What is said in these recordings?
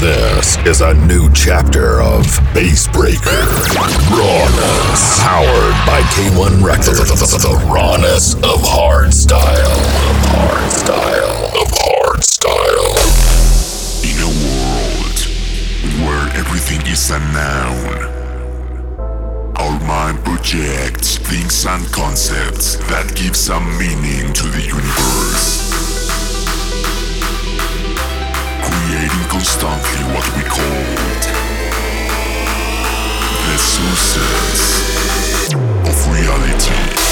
This is a new chapter of Bassbreaker. Rawness. Powered by K1 Recordz. The rawness of hardstyle. Of hardstyle. Of hardstyle. In a world where everything is a noun, our mind projects things and concepts that give some meaning to the universe. Creating constantly what we called the sources of reality.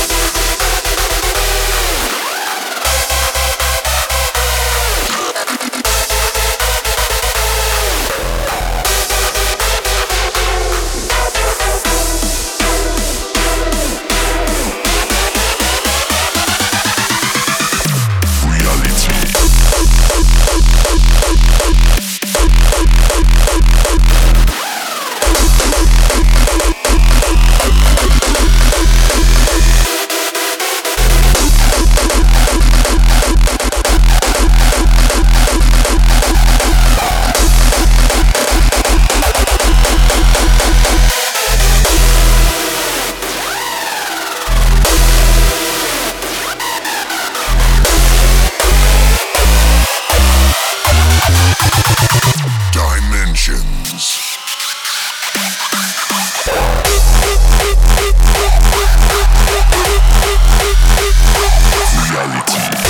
Reality.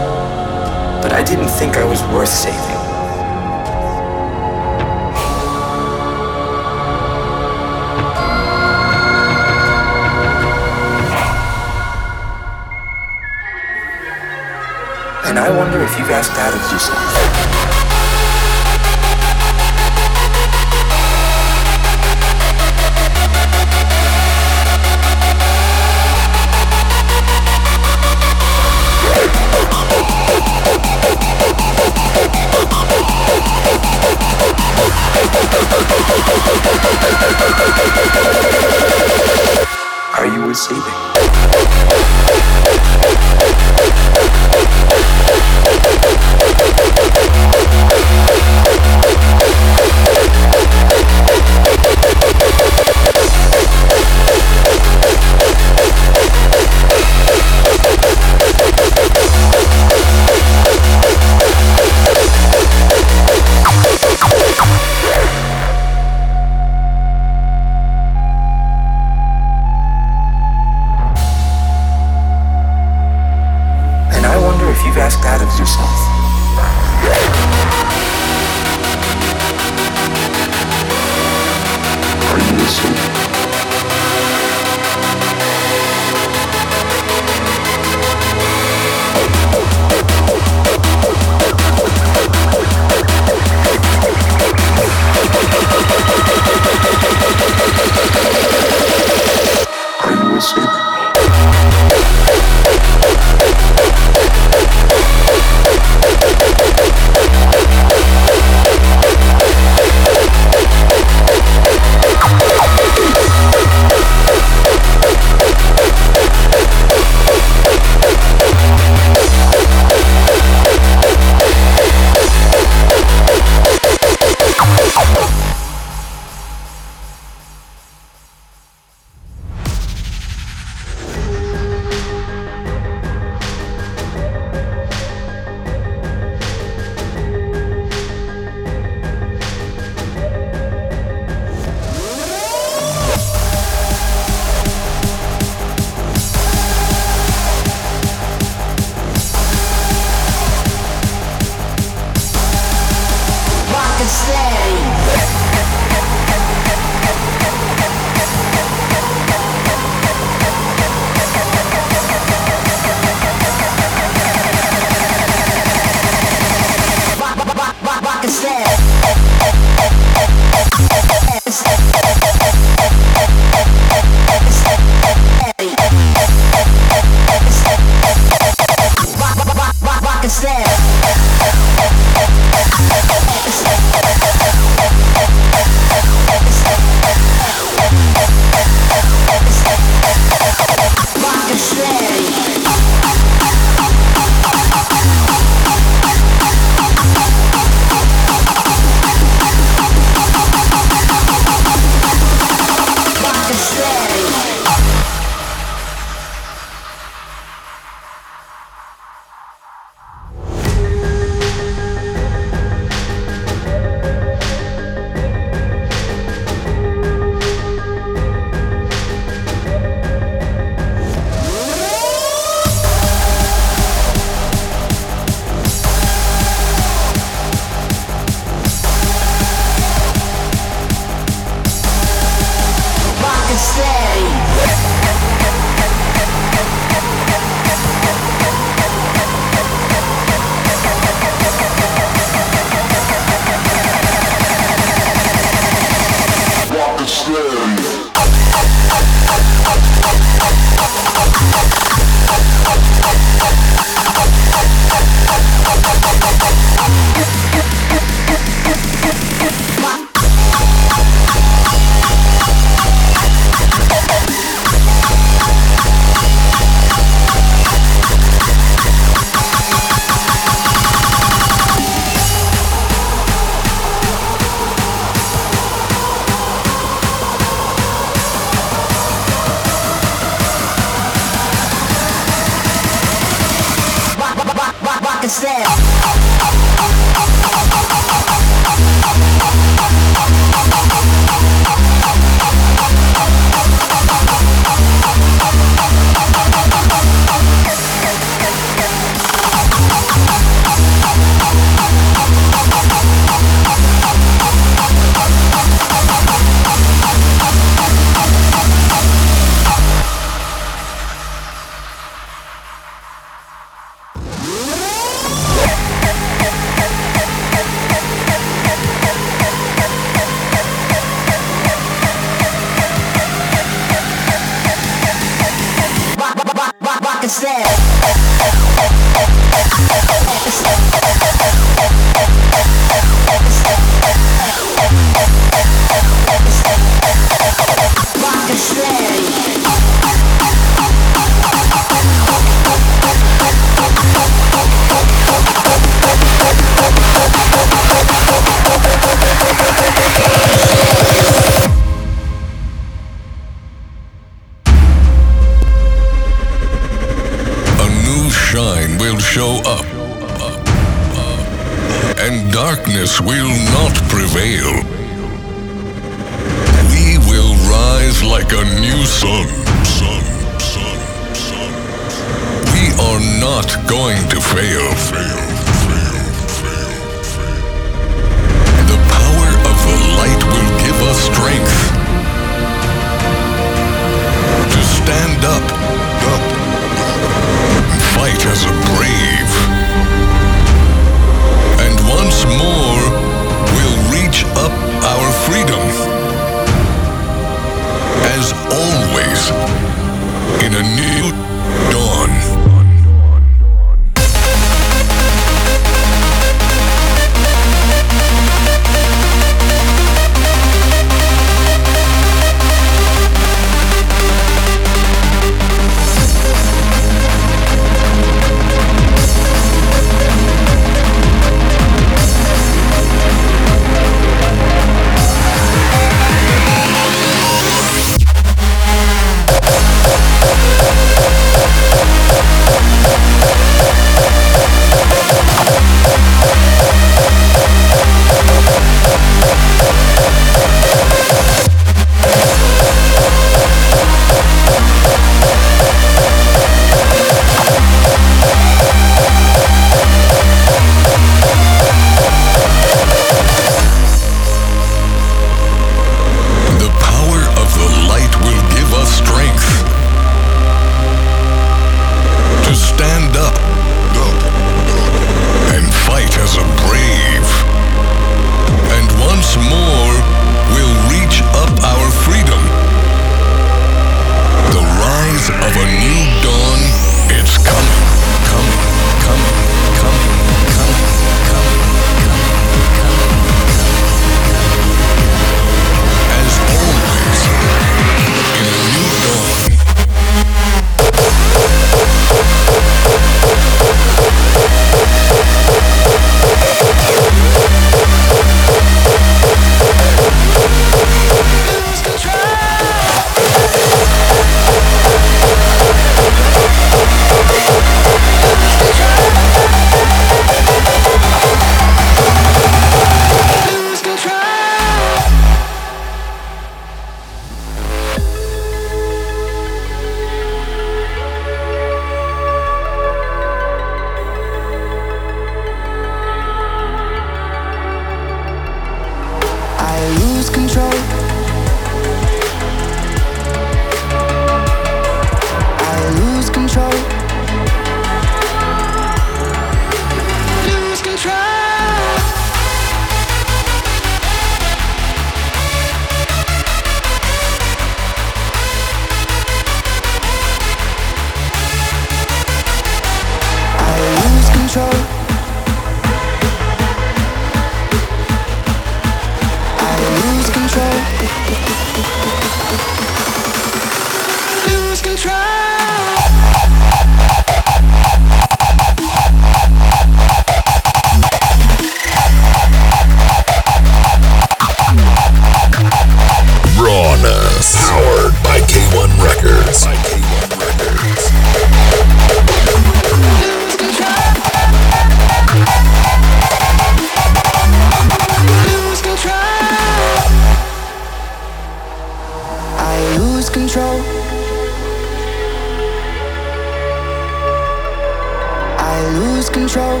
Lose control.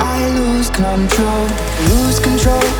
I lose control. Lose control.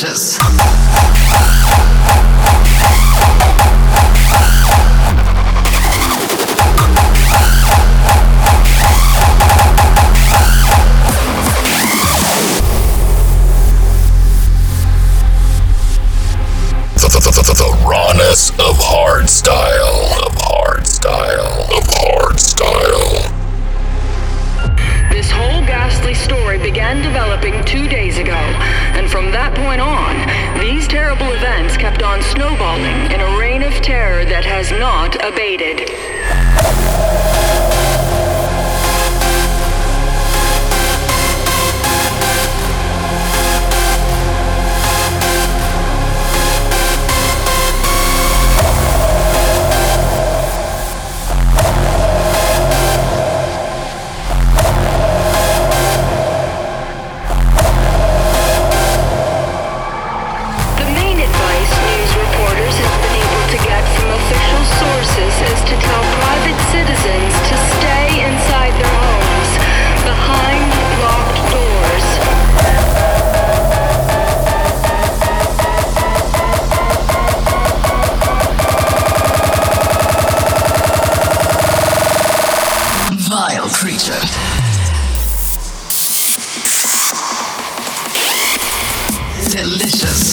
Delicious. Abated. Delicious.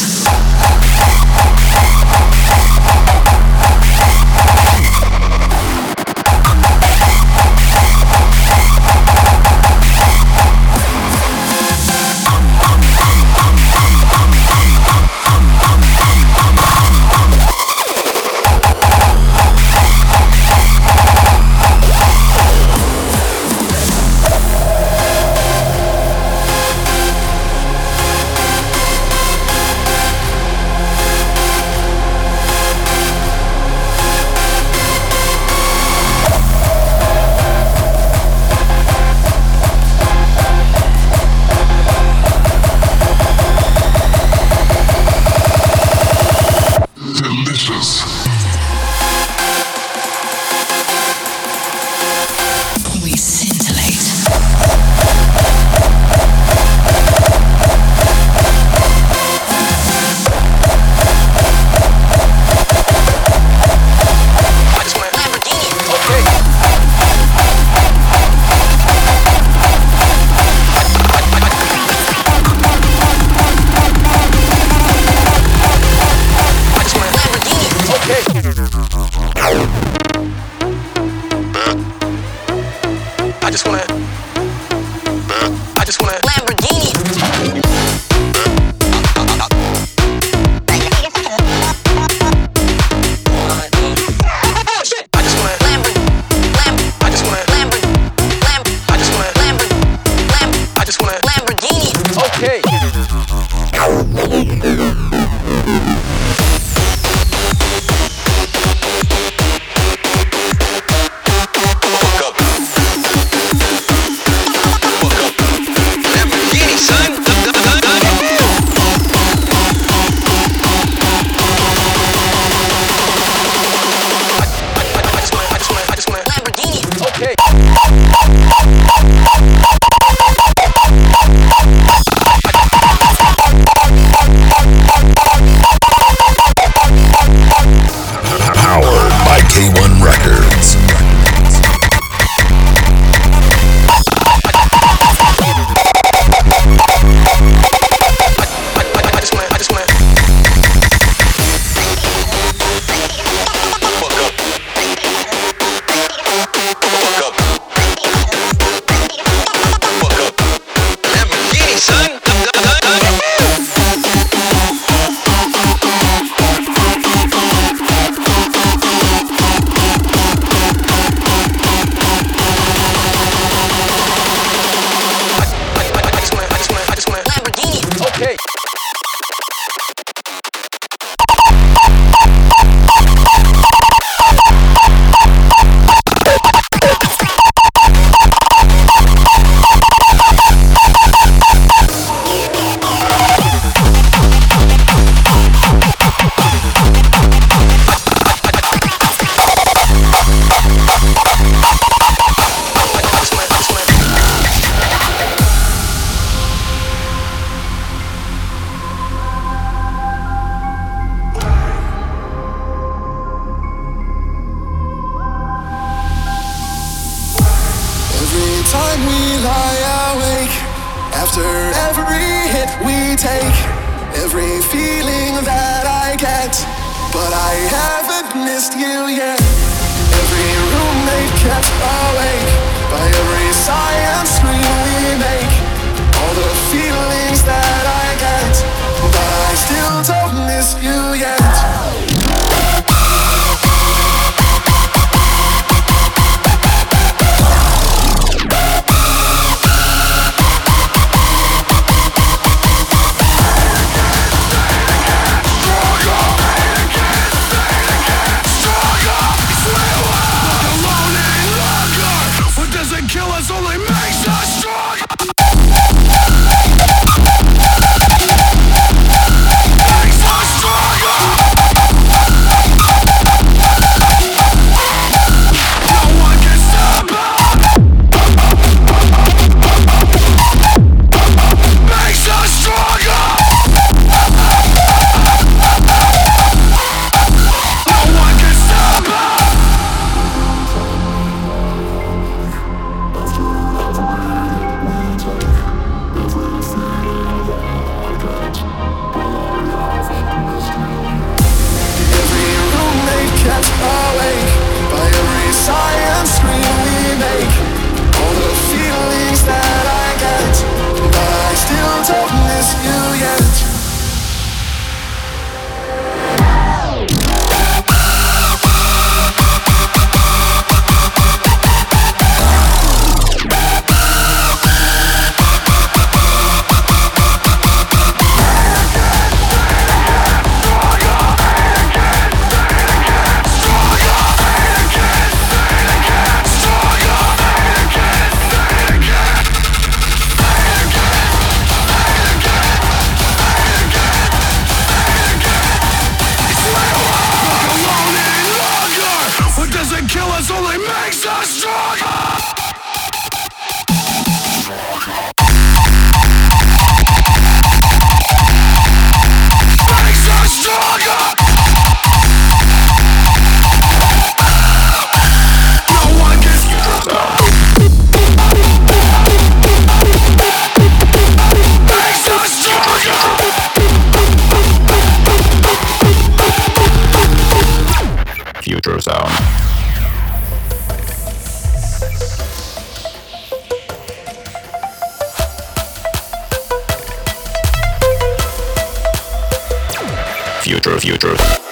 future.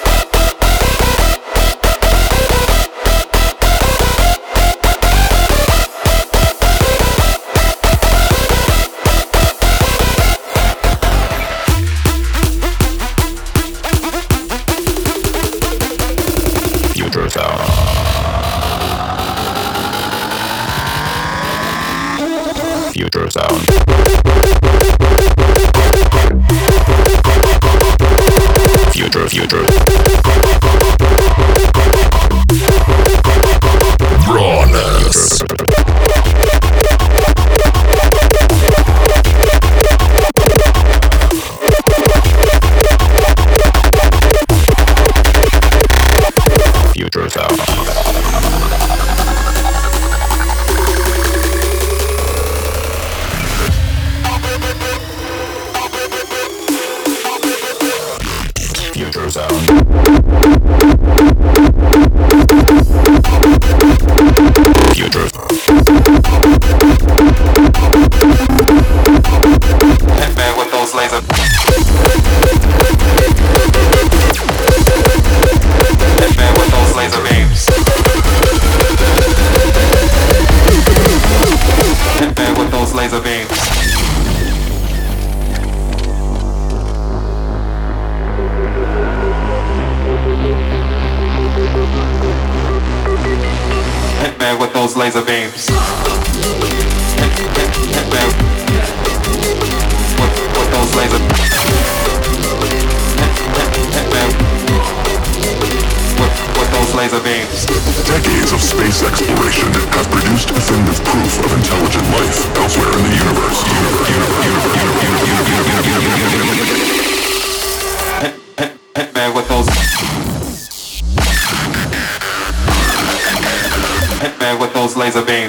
laser beams. Laser beams. Decades of space exploration have produced definitive proof of intelligent life elsewhere in the universe, universe, universe, universe, universe, universe, universe, universe, universe, universe. of being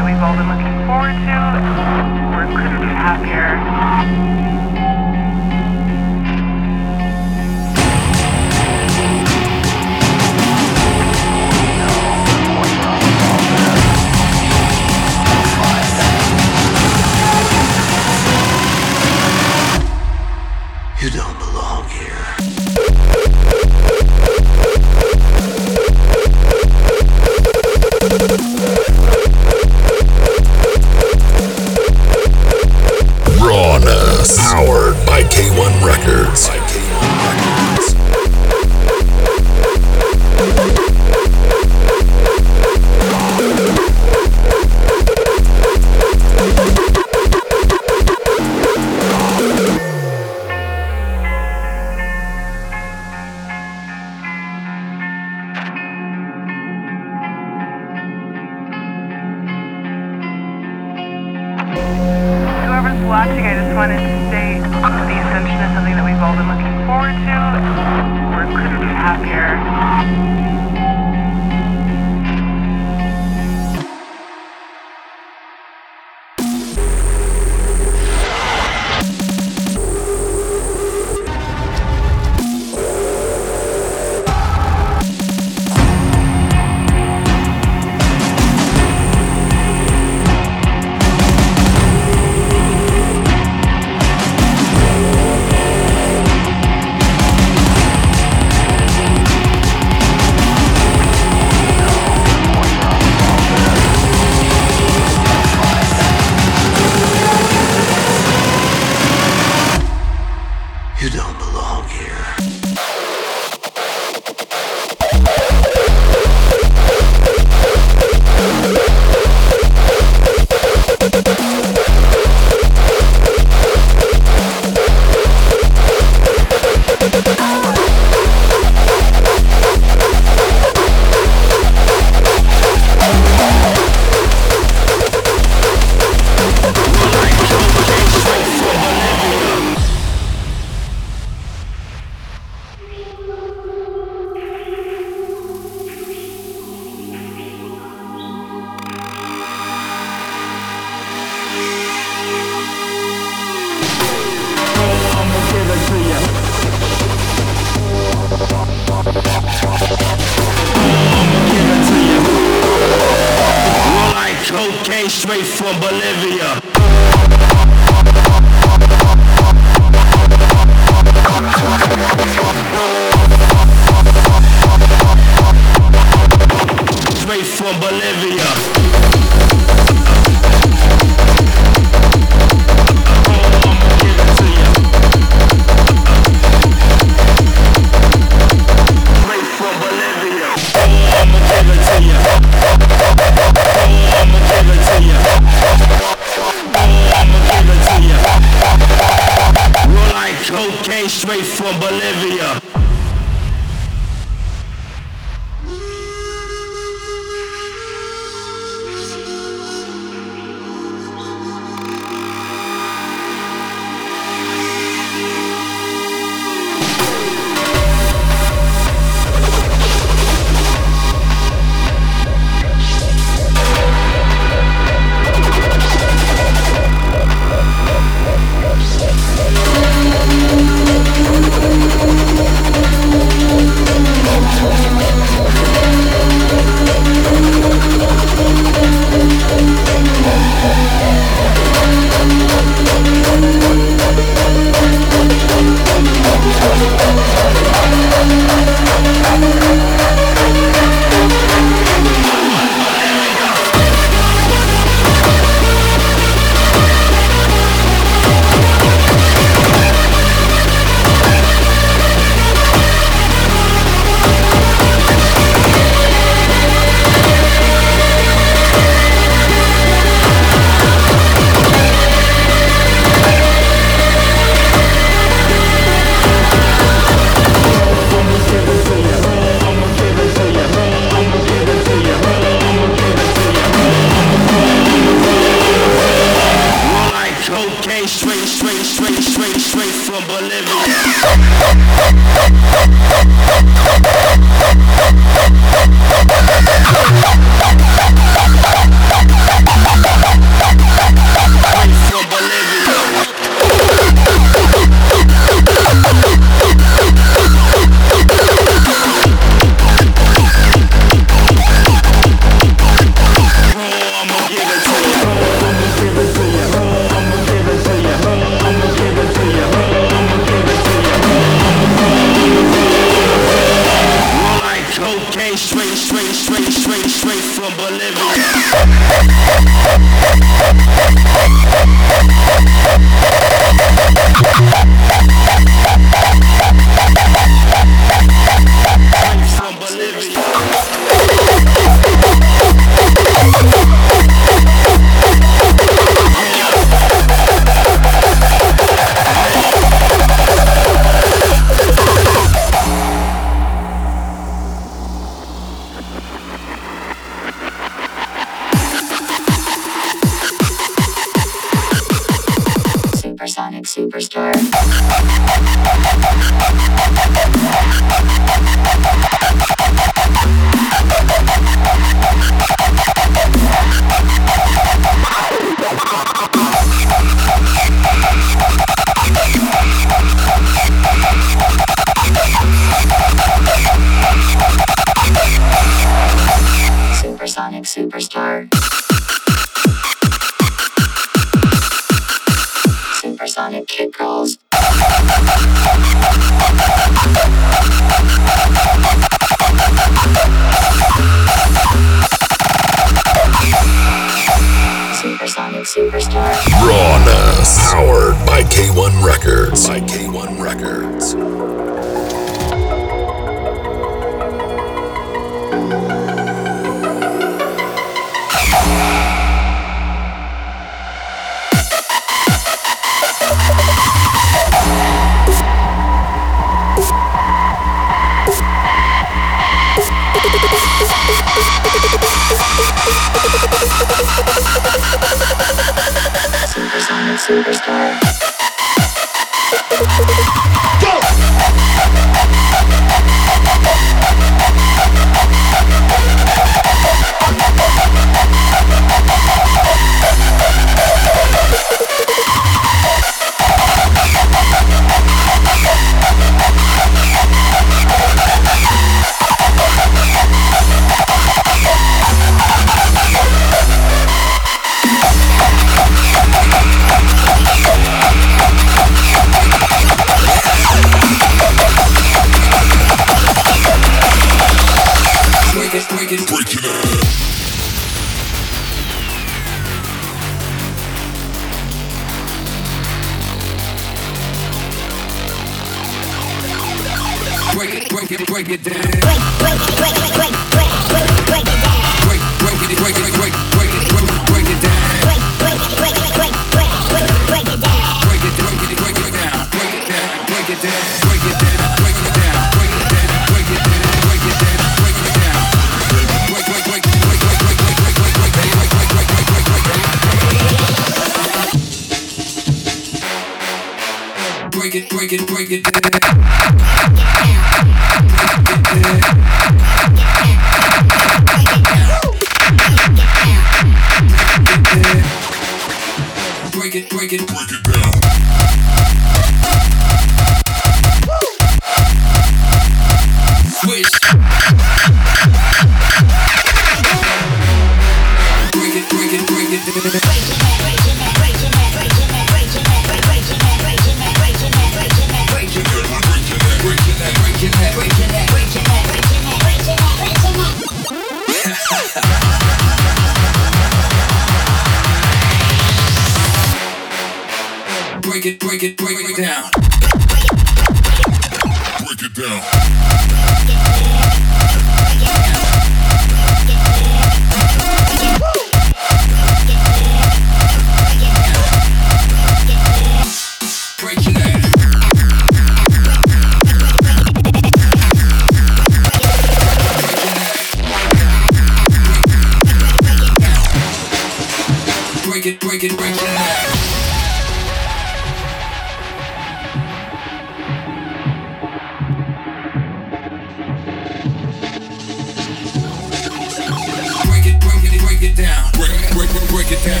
break it down.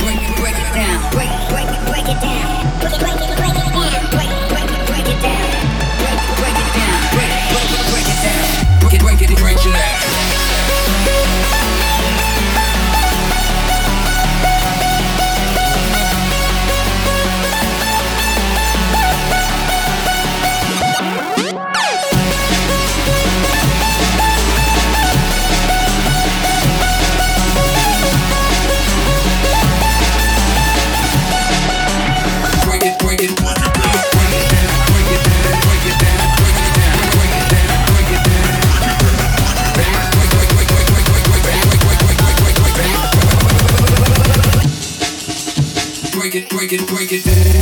Break, break it down. Break, break, break it down. Break, break, break it down. it, break it down.